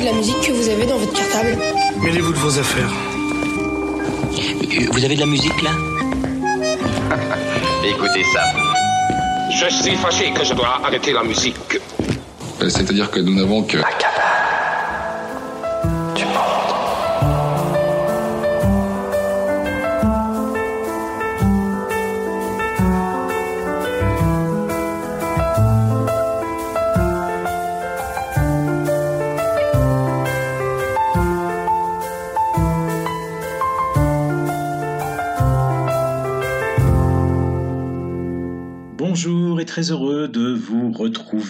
de la musique que vous avez dans votre cartable Mêlez-vous de vos affaires. Vous avez de la musique là Écoutez ça. Je suis fâché que je dois arrêter la musique. Euh, C'est-à-dire que nous n'avons que...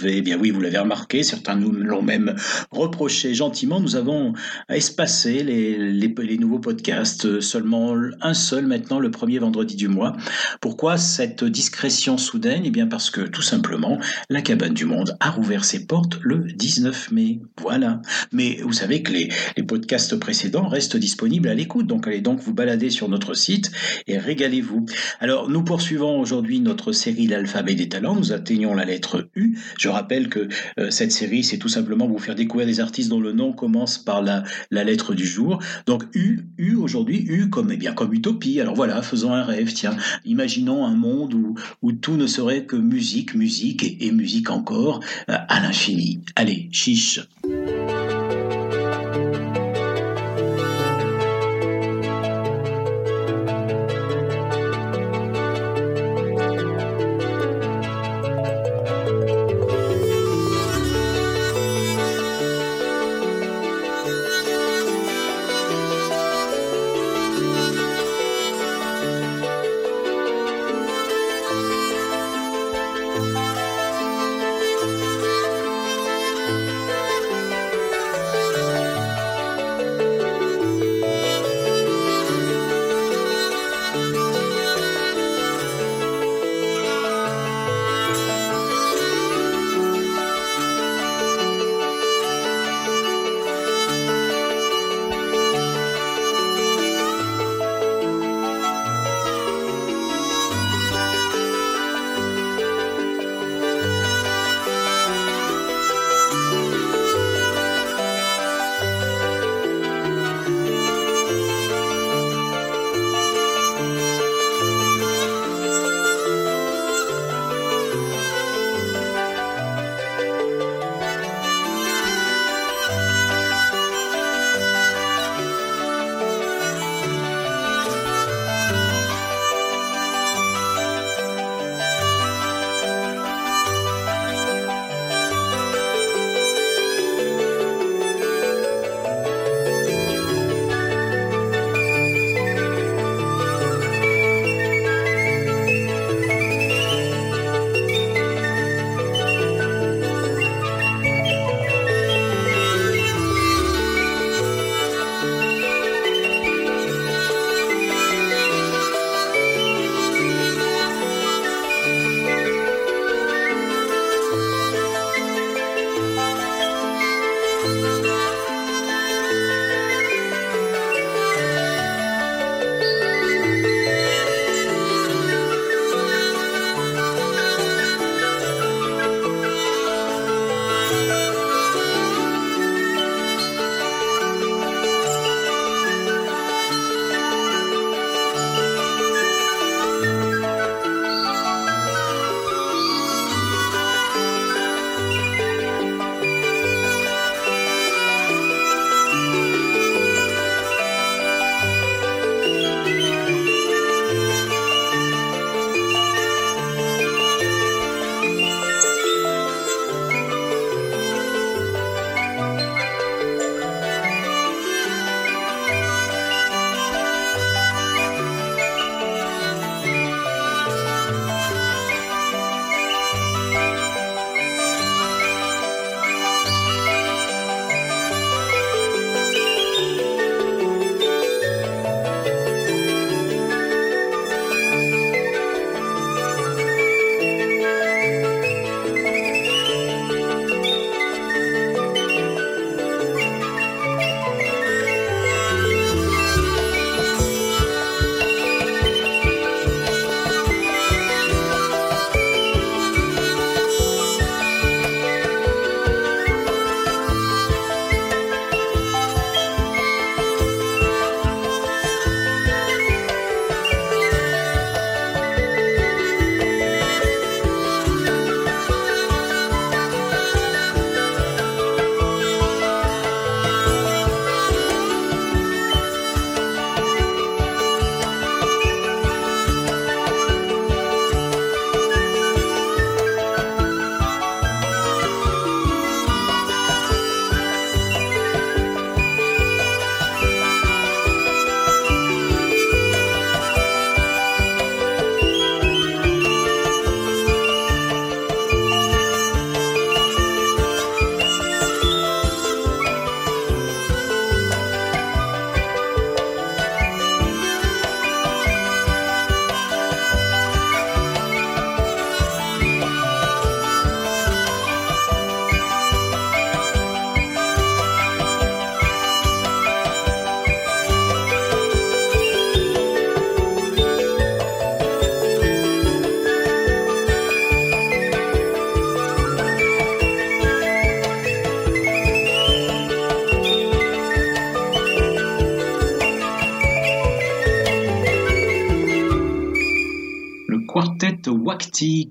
Eh bien oui, vous l'avez remarqué, certains nous l'ont même reproché gentiment. Nous avons espacé les, nouveaux podcasts, seulement un seul maintenant, le premier vendredi du mois. Pourquoi cette discrétion soudaine? Eh bien parce que tout simplement, la cabane du monde a rouvert ses portes le 19 mai. Voilà. Mais vous savez que les, les podcasts précédents restent disponibles à l'écoute, donc allez donc vous balader sur notre site et régalez-vous. Alors nous poursuivons aujourd'hui notre série L'alphabet des talents. Nous atteignons la lettre U. Je rappelle que euh, cette série, c'est tout simplement vous faire découvrir des artistes dont le nom commence par la, lettre du jour. Donc U, U aujourd'hui, U comme eh bien comme utopie. Alors voilà, faisons un rêve. Tiens, imaginons un monde où, où tout ne serait que musique, musique et, et musique encore euh, à l'infini. Allez, chiche.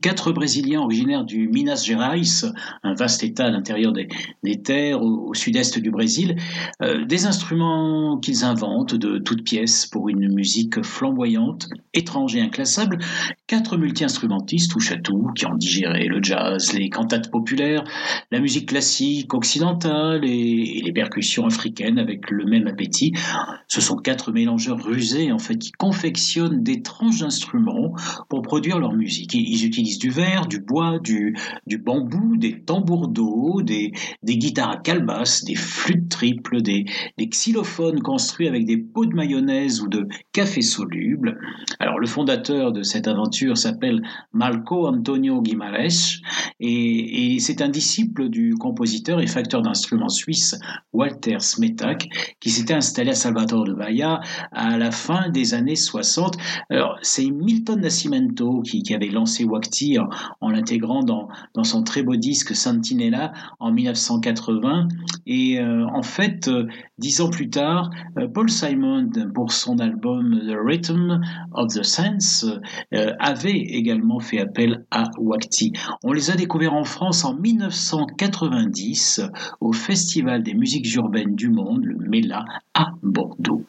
Quatre Brésiliens originaires du Minas Gerais, un vaste état à l'intérieur des, terres au, sud-est du Brésil, euh, des instruments qu'ils inventent de toutes pièces pour une musique flamboyante, étrange et inclassable, quatre multi-instrumentistes touche à tout qui ont digéré le jazz, les cantates populaires, la musique classique occidentale et, les percussions africaines avec le même appétit. Ce sont quatre mélangeurs rusés en fait qui confectionnent d'étranges instruments pour produire leur musique. Ils utilisent du verre, du bois, du, bambou, des tambours d'eau, des, guitares à calebasse, des flûtes triples, des xylophones construits avec des pots de mayonnaise ou de café soluble. Alors le fondateur de cette aventure s'appelle Malco Antonio Guimarães et, c'est un disciple du compositeur et facteur d'instruments suisse Walter Smetak qui s'était installé à Salvador de Bahia à la fin des années 60. Alors c'est Milton Nascimento qui, avait lancé Wakti en, l'intégrant dans, dans, son très beau disque Sentinella en 1980. Et euh, en fait, euh, dix ans plus tard, euh, Paul Simon, pour son album The Rhythm of the Sense, avait également fait appel à Wakti. On les a découverts en France en 1990 au Festival des musiques urbaines du monde, le MELA, à Bordeaux.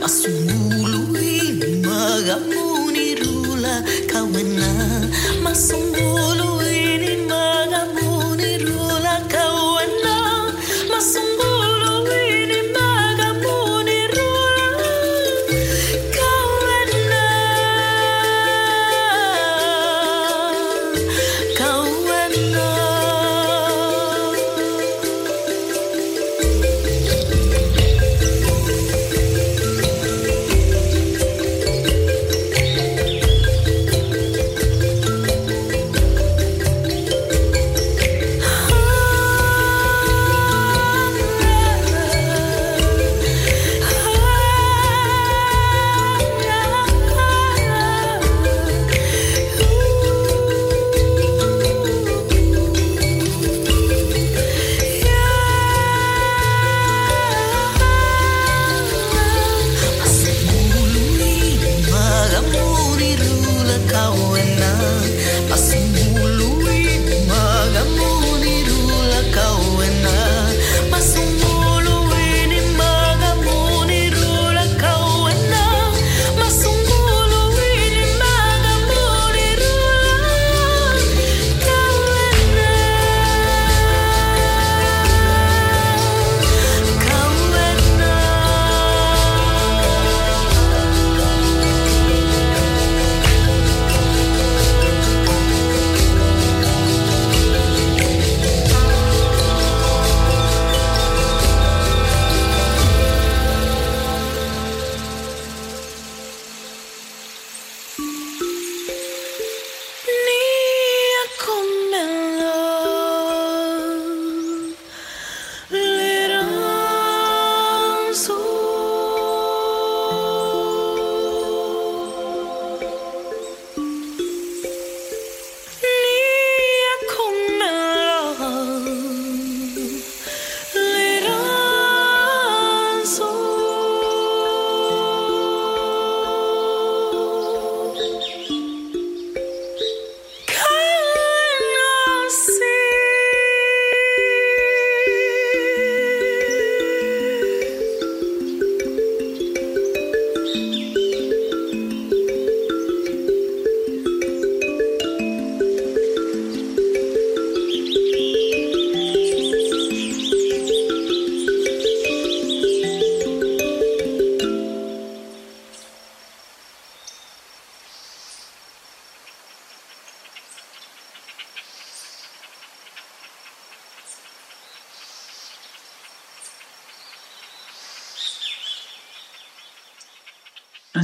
masungului mă gamuni rula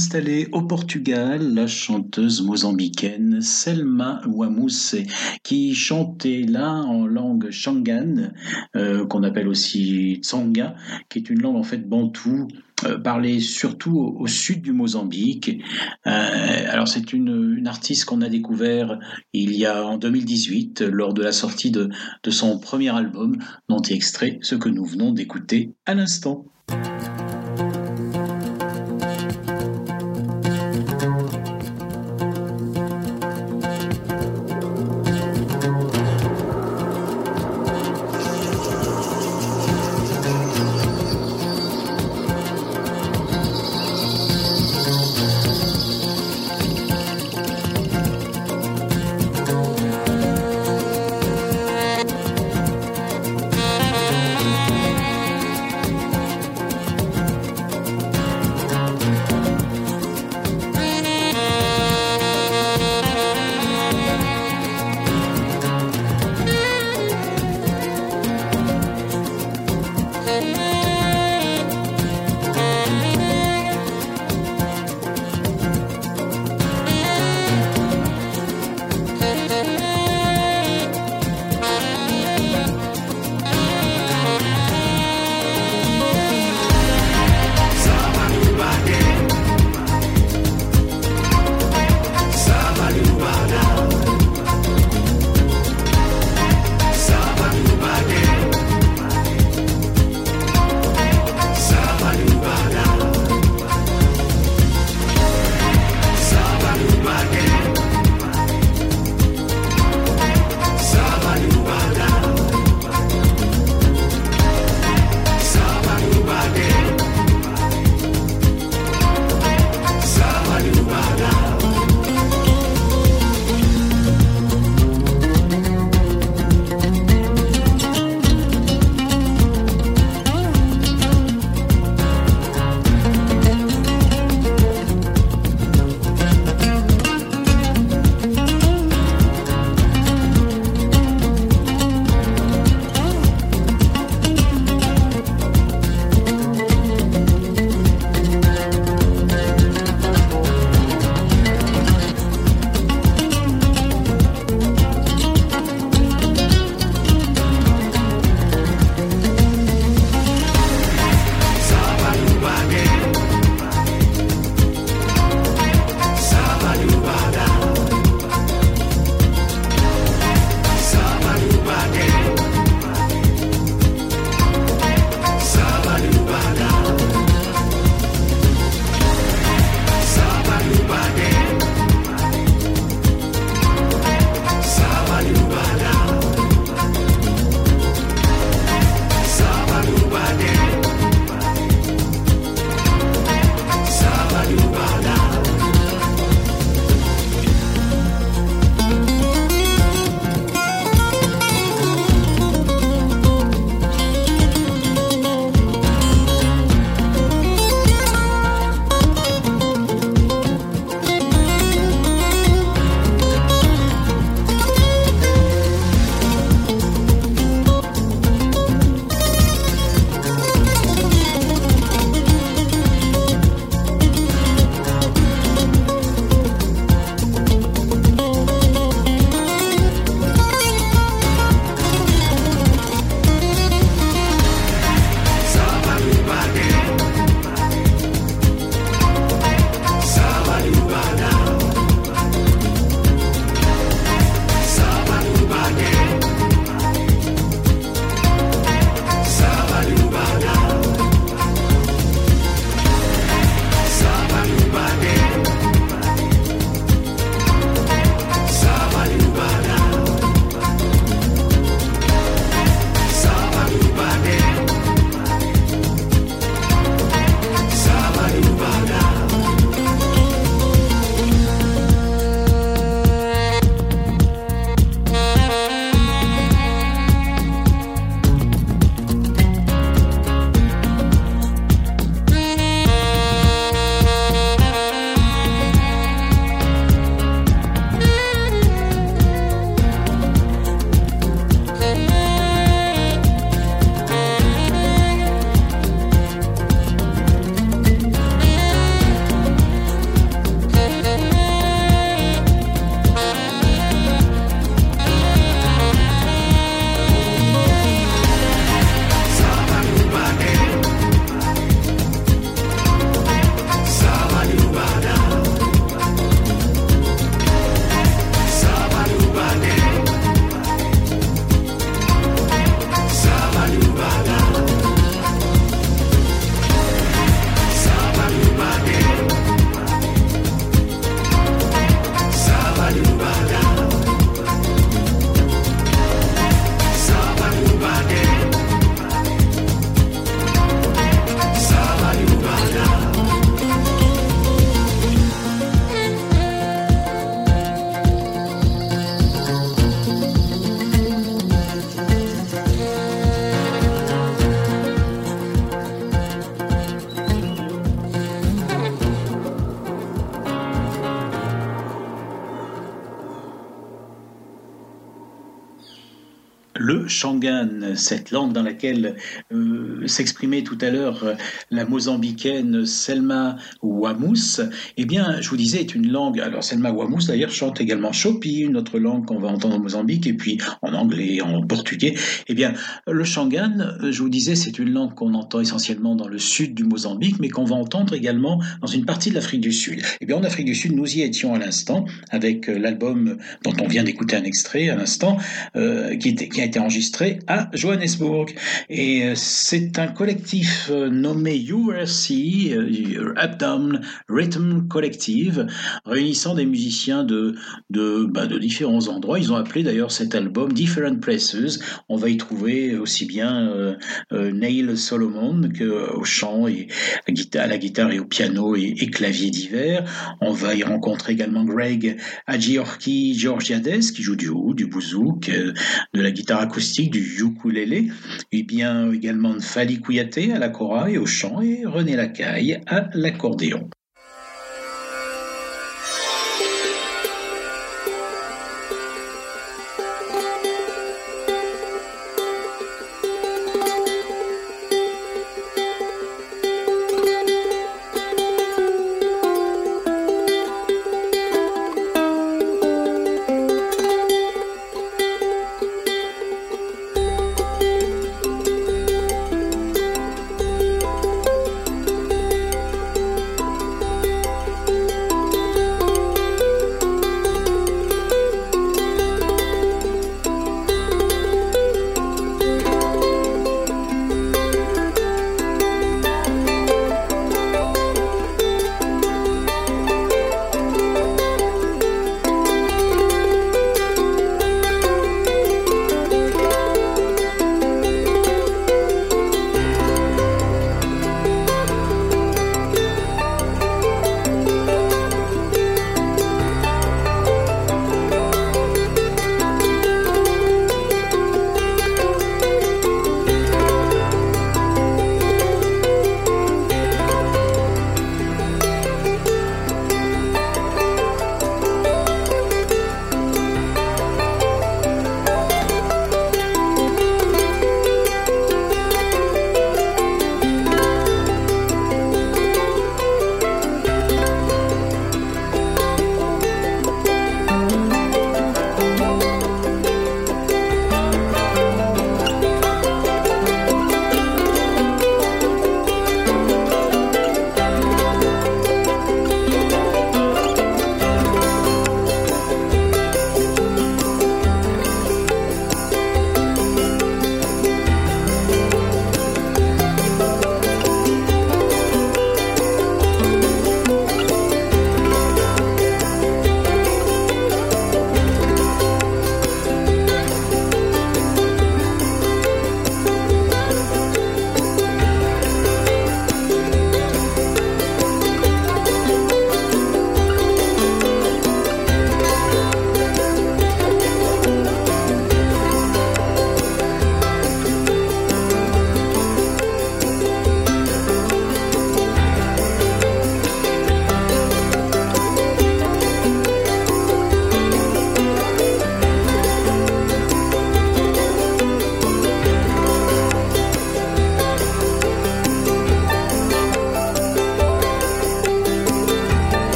Installée au Portugal, la chanteuse mozambicaine Selma Wamousse, qui chantait là en langue shangan, euh, qu'on appelle aussi tsanga, qui est une langue en fait bantoue, euh, parlée surtout au, sud du Mozambique. Euh, alors c'est une, une, artiste qu'on a découvert il y a en 2018 lors de la sortie de, de son premier album, dont est extrait ce que nous venons d'écouter à l'instant. Le Shangan, cette langue dans laquelle euh, s'exprimait tout à l'heure euh, la mozambicaine Selma Wamous, eh bien, je vous disais, est une langue. Alors, Selma Wamous, d'ailleurs, chante également Chopi, une autre langue qu'on va entendre au Mozambique, et puis en anglais, en portugais. Eh bien, le Shangan, je vous disais, c'est une langue qu'on entend essentiellement dans le sud du Mozambique, mais qu'on va entendre également dans une partie de l'Afrique du Sud. Eh bien, en Afrique du Sud, nous y étions à l'instant, avec euh, l'album dont on vient d'écouter un extrait à l'instant, qui, était, été enregistré à Johannesburg. Et euh, c'est un collectif euh, nommé URC, euh, Up Down Rhythm Collective, réunissant des musiciens de, bah, de différents endroits. Ils ont appelé d'ailleurs cet album Different Places. On va y trouver aussi bien Neil Solomon que au chant et à la guitare et au piano et, et clavier divers. On va y rencontrer également Greg Agiorki Georgiades qui joue du oud, du bouzouk, de la guitare acoustique, du ukulélé, et bien également Fali Kouyaté à la cora et au chant et René Lacaille à l'accordéon.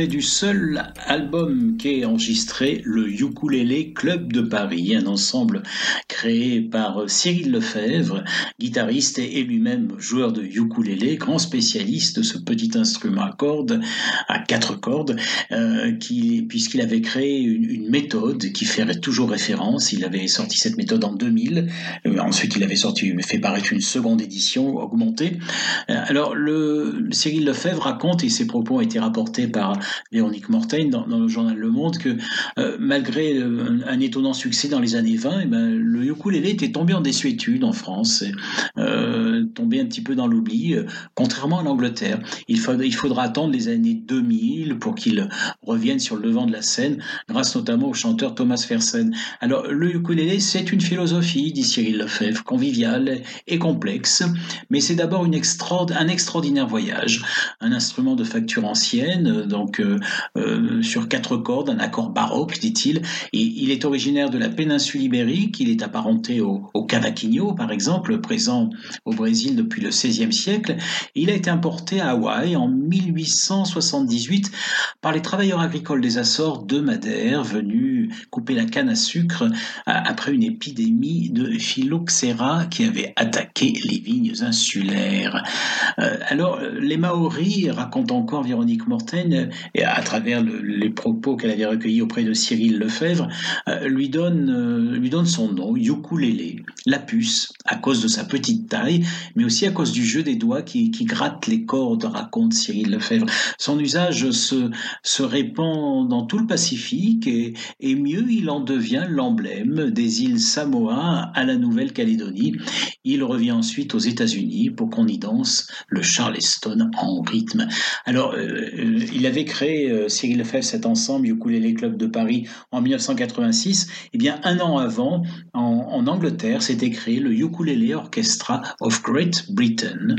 Du seul album qui est enregistré, le Ukulele Club de Paris, un ensemble créé par Cyril Lefebvre, guitariste et lui-même joueur de ukulélé, grand spécialiste de ce petit instrument à cordes, à quatre cordes, euh, qui, puisqu'il avait créé une, méthode qui ferait toujours référence. Il avait sorti cette méthode en 2000. Euh, ensuite, il avait sorti, fait paraître une seconde édition augmentée. Euh, alors, Cyril Lefebvre raconte, et ses propos ont été rapportés par Véronique Mortagne dans, le journal Le Monde que euh, malgré euh, un étonnant succès dans les années 20, et eh ben, le ukulélé était tombé en désuétude en France, euh, tombé un petit peu dans l'oubli, contrairement à l'Angleterre. Il, il faudra attendre les années 2000 pour qu'il revienne sur le devant de la scène, grâce notamment au chanteur Thomas Fersen. Alors le ukulélé, c'est une philosophie, dit Cyril Lefebvre, conviviale et complexe, mais c'est d'abord un extraordinaire voyage, un instrument de facture ancienne, euh, donc euh, euh, sur quatre cordes, un accord baroque, dit-il. Et il est originaire de la péninsule ibérique, il est apparenté au, au cavaquinho, par exemple, présent au Brésil depuis le XVIe siècle. Il a été importé à Hawaï en 1878 par les travailleurs agricoles des Açores de Madère venus couper la canne à sucre après une épidémie de phylloxéra qui avait attaqué les vignes insulaires. Alors, les Maoris, racontent encore Véronique Mortel, et à travers les propos qu'elle avait recueillis auprès de Cyril Lefebvre, euh, lui, donne, euh, lui donne son nom, Ukulele, la puce, à cause de sa petite taille, mais aussi à cause du jeu des doigts qui, qui gratte les cordes, raconte Cyril Lefebvre. Son usage se, répand dans tout le Pacifique et, mieux il en devient l'emblème des îles Samoa à la Nouvelle-Calédonie. Il revient ensuite aux États-Unis pour qu'on y danse le Charleston en rythme. Alors, euh, il avait créé, euh, Cyril Lefebvre, cet ensemble Ukulele Club de Paris en 1986. Et eh bien, un an avant, en, en Angleterre, s'était créé le Ukulele Orchestra of Great Britain.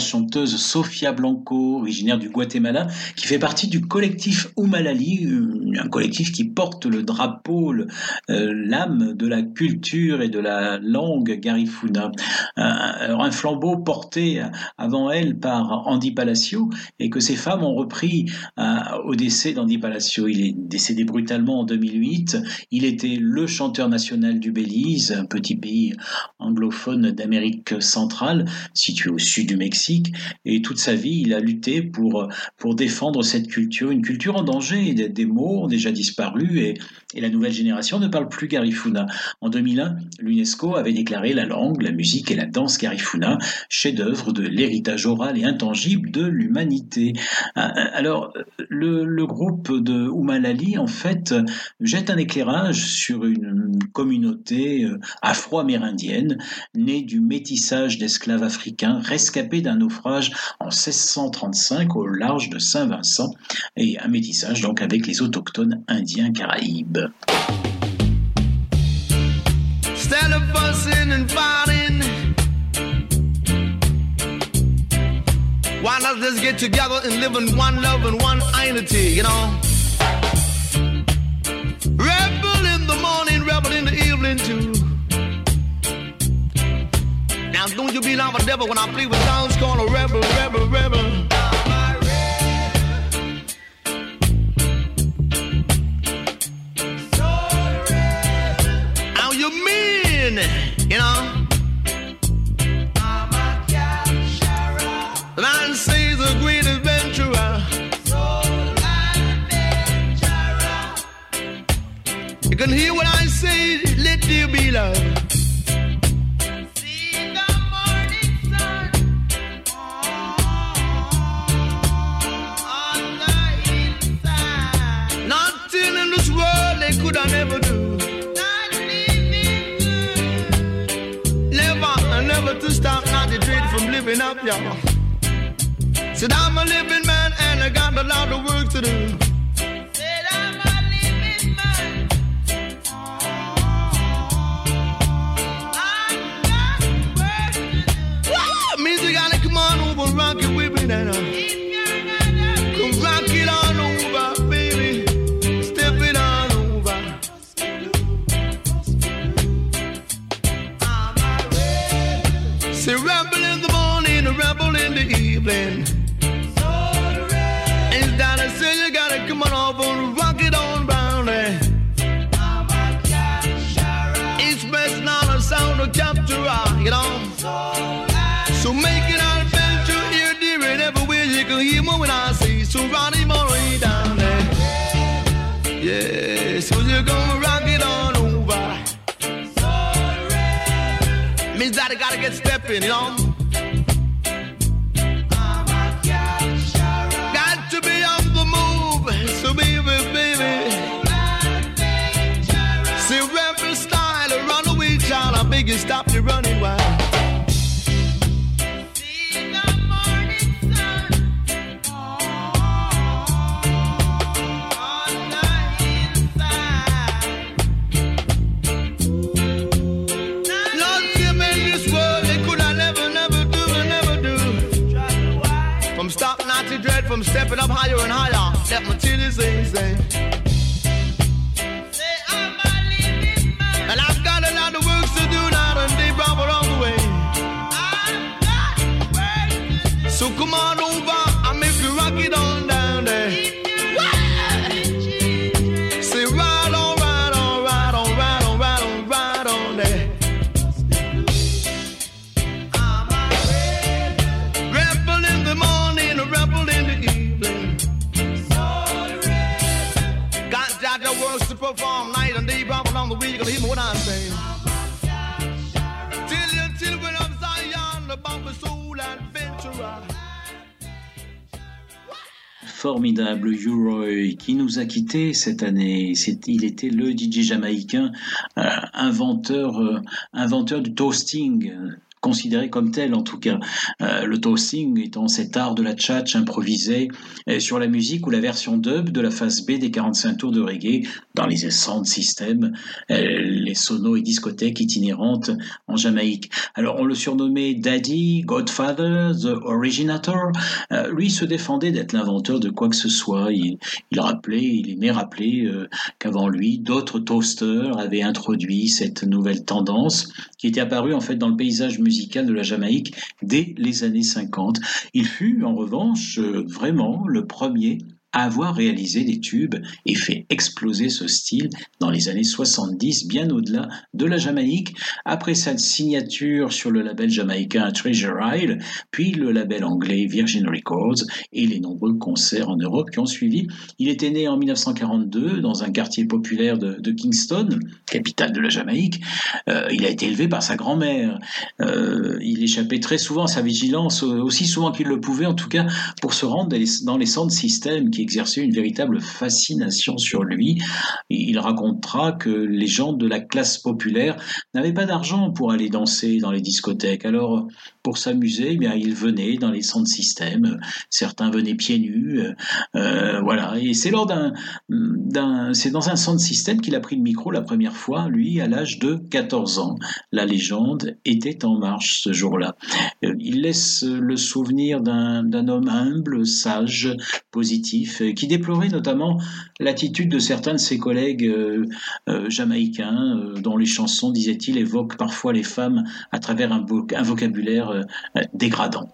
sont Sofia Blanco, originaire du Guatemala, qui fait partie du collectif Umalali, un collectif qui porte le drapeau, l'âme de la culture et de la langue garifuna. Alors un flambeau porté avant elle par Andy Palacio et que ces femmes ont repris au décès d'Andy Palacio. Il est décédé brutalement en 2008. Il était le chanteur national du Belize, un petit pays anglophone d'Amérique centrale, situé au sud du Mexique. Et toute sa vie, il a lutté pour, pour défendre cette culture, une culture en danger. Des, mots ont déjà disparu et, et la nouvelle génération ne parle plus Garifuna. En 2001, l'UNESCO avait déclaré la langue, la musique et la danse Garifuna chef-d'œuvre de l'héritage oral et intangible de l'humanité. Alors, le, le, groupe de Oumalali, en fait, jette un éclairage sur une communauté euh, afro-amérindienne née du métissage d'esclaves africains rescapés d'un naufrage en 1635 au large de Saint-Vincent et un métissage donc avec les autochtones indiens caraïbes. Why not just get together and live in one love and one unity, you know? Rebel in the morning, rebel in the evening too. Now don't you be a devil when I play with sounds called a rebel, rebel, rebel. You mean, you know? From stepping up higher and higher. Qui nous a quittés cette année. Il était le DJ jamaïcain, euh, euh, inventeur du toasting, considéré comme tel en tout cas. le toasting étant cet art de la tchatch improvisé sur la musique ou la version dub de la phase B des 45 tours de reggae dans les sound systems, les sonos et discothèques itinérantes en Jamaïque. Alors on le surnommait Daddy, Godfather, The Originator. lui se défendait d'être l'inventeur de quoi que ce soit. Il rappelait, il aimait rappeler qu'avant lui, d'autres toasters avaient introduit cette nouvelle tendance qui était apparue en fait dans le paysage musical de la Jamaïque dès les années 50. Il fut en revanche euh, vraiment le premier avoir réalisé des tubes et fait exploser ce style dans les années 70, bien au-delà de la Jamaïque, après sa signature sur le label jamaïcain Treasure Isle, puis le label anglais Virgin Records et les nombreux concerts en Europe qui ont suivi. Il était né en 1942 dans un quartier populaire de, Kingston, capitale de la Jamaïque. Euh, il a été élevé par sa grand-mère. Euh, il échappait très souvent à sa vigilance, aussi souvent qu'il le pouvait en tout cas, pour se rendre dans les, centres systèmes qui exerçait une véritable fascination sur lui. Il racontera que les gens de la classe populaire n'avaient pas d'argent pour aller danser dans les discothèques. Alors, pour s'amuser, eh bien, ils venaient dans les centres systèmes. Certains venaient pieds nus. Euh, voilà. Et c'est lors d'un, d'un, c'est dans un centre système qu'il a pris le micro la première fois, lui, à l'âge de 14 ans. La légende était en marche ce jour-là. Euh, il laisse le souvenir d'un, d'un homme humble, sage, positif, euh, qui déplorait notamment l'attitude de certains de ses collègues euh, euh, jamaïcains, dont les chansons, disait-il, évoquent parfois les femmes à travers un vocabulaire dégradant.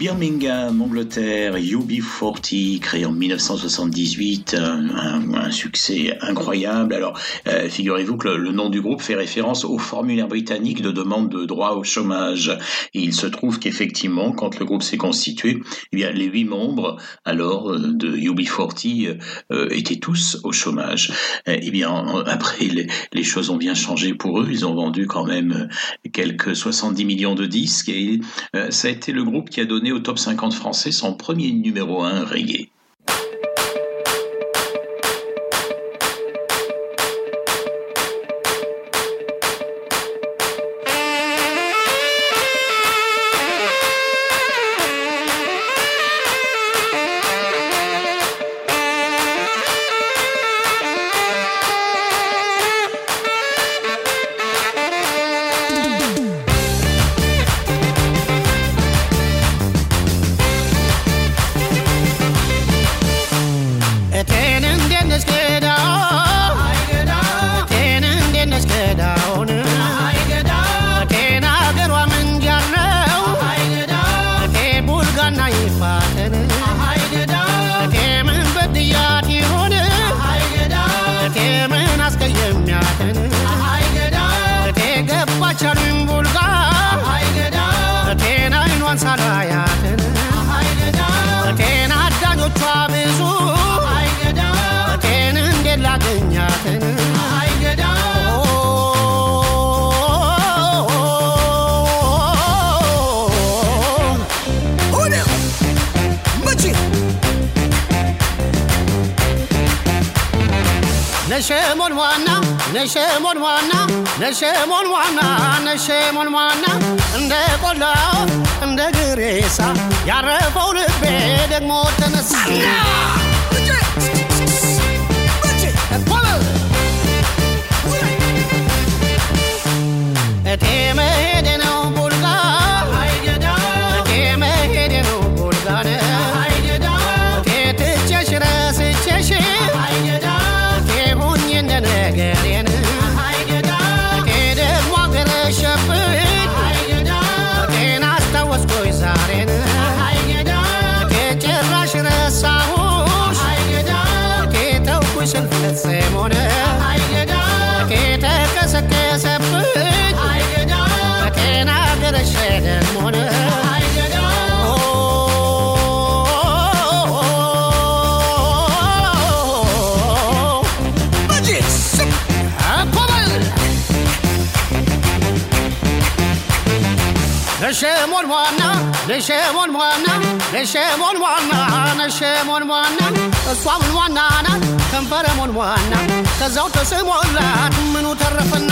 Birmingham, Angleterre, UB40, créé en 1978, un, un succès incroyable. Alors, euh, figurez-vous que le, nom du groupe fait référence au formulaire britannique de demande de droit au chômage. Et il se trouve qu'effectivement, quand le groupe s'est constitué, eh bien, les huit membres alors euh, de UB40 euh, étaient tous au chômage. Eh bien, après, les, choses ont bien changé pour eux. Ils ont vendu quand même quelques 70 millions de disques et ça a été le groupe qui a donné au top 50 français son premier numéro 1 reggae. ነሸሞን ዋና እንደ ቆላው እንደ ግሬሳ ያረፈው ልቤ ደግሞ ተነሳና ነሸሞን ዋና ነሸሞን ዋና ነሸሞን ዋና ነሸሞን ዋና። እሷ ምን ዋና ናት? ከንፈረ ሞን ዋና ከዛው ተስሞላት ምኑ ተረፈና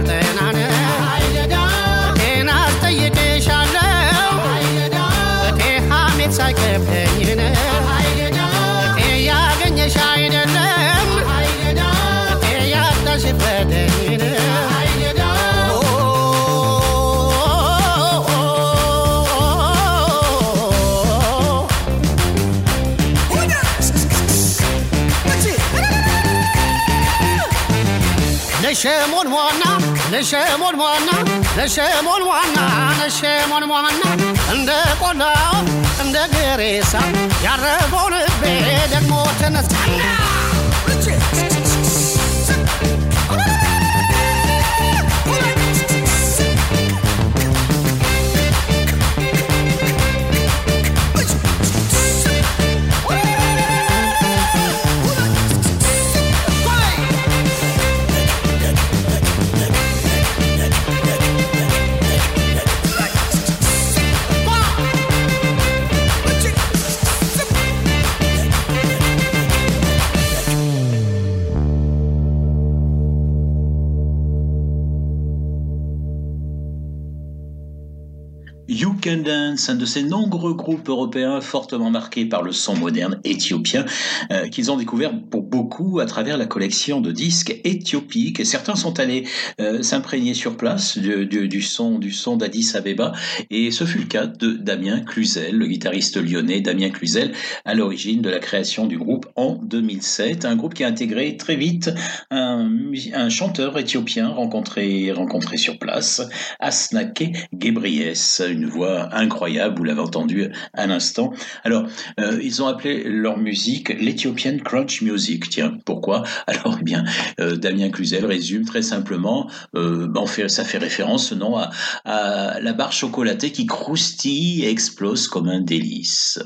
ጤናን ጤና አስጠይቅሻለው እቴ ሐሜት ሳይከብደኝ ያገኘሽ አይደለም እቴ ነሸሞን ሟና ነሸሞን ሟና ነሸሞን ሟና እንደ ቆላው እንደ ገሬሳ ያረገው ልቤ ደግሞ ተነሳና You Can Dance, un de ces nombreux groupes européens fortement marqués par le son moderne éthiopien, euh, qu'ils ont découvert pour beaucoup à travers la collection de disques éthiopiques. Certains sont allés euh, s'imprégner sur place du, du, son du son d'Addis Abeba. Et ce fut le cas de Damien Cluzel, le guitariste lyonnais Damien Cluzel, à l'origine de la création du groupe en 2007. Un groupe qui a intégré très vite un, un chanteur éthiopien rencontré, rencontré sur place, Asnake Gebriyes, une voix incroyable, vous l'avez entendu à l'instant. Alors, euh, ils ont appelé leur musique l'Ethiopian Crunch Music. Tiens, pourquoi? Alors, eh bien, euh, Damien Cluzel résume très simplement, euh, ben, ça fait référence, non, à, à la barre chocolatée qui croustille et explose comme un délice.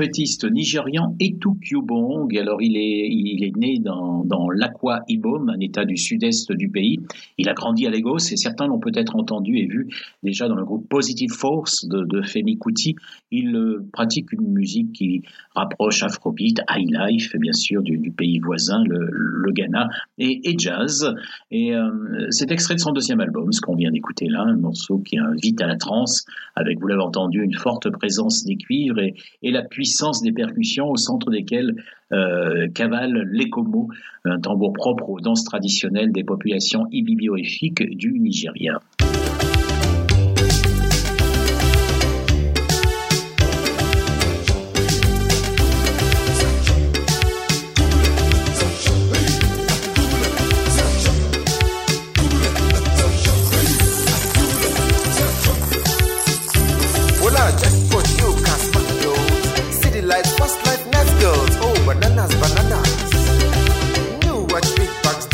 Trompettiste nigérian Etu Kyubong. Alors, il est, il est né dans, dans Ibom, un état du sud-est du pays. Il a grandi à Lagos et certains l'ont peut-être entendu et vu déjà dans le groupe Positive Force de, Femi Kuti. Il euh, pratique une musique qui rapproche Afrobeat, High Life, bien sûr, du, pays voisin, le, Ghana, et, jazz. Et euh, c'est extrait de son deuxième album, ce qu'on vient d'écouter là, un morceau qui invite à la transe, avec, vous l'avez entendu, une forte présence des cuivres et, et la puissance des percussions au centre desquelles euh, cavale lekomo, un tambour propre aux danses traditionnelles des populations ibibioéfiques du Nigeria. bananas, bananas. new watch big bucks.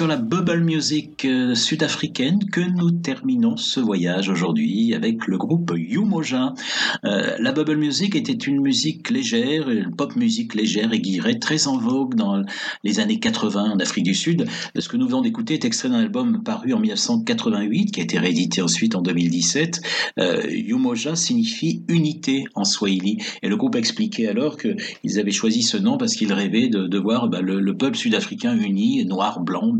Sur la bubble music euh, sud-africaine que nous terminons ce voyage aujourd'hui avec le groupe Yumoja. Euh, la bubble music était une musique légère, une pop musique légère et guillerette, très en vogue dans les années 80 en Afrique du Sud. Ce que nous venons d'écouter est extrait d'un album paru en 1988 qui a été réédité ensuite en 2017. Euh, Yumoja signifie unité en Swahili et le groupe expliquait alors qu'ils avaient choisi ce nom parce qu'ils rêvaient de, voir bah, le, le peuple sud-africain uni, noir, blanc,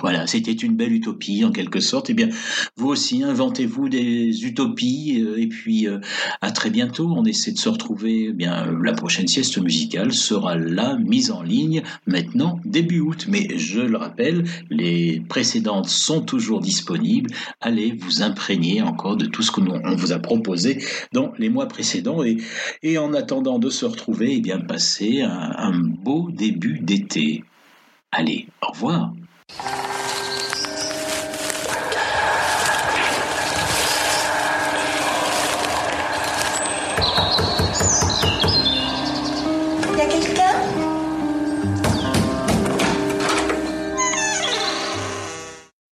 Voilà, c'était une belle utopie en quelque sorte. Eh bien, vous aussi, inventez-vous des utopies euh, et puis euh, à très bientôt. On essaie de se retrouver. Eh bien, la prochaine sieste musicale sera là, mise en ligne maintenant début août. Mais je le rappelle, les précédentes sont toujours disponibles. Allez vous imprégner encore de tout ce que on vous a proposé dans les mois précédents et, et en attendant de se retrouver, eh bien, passez un beau début d'été. Allez, au revoir. you.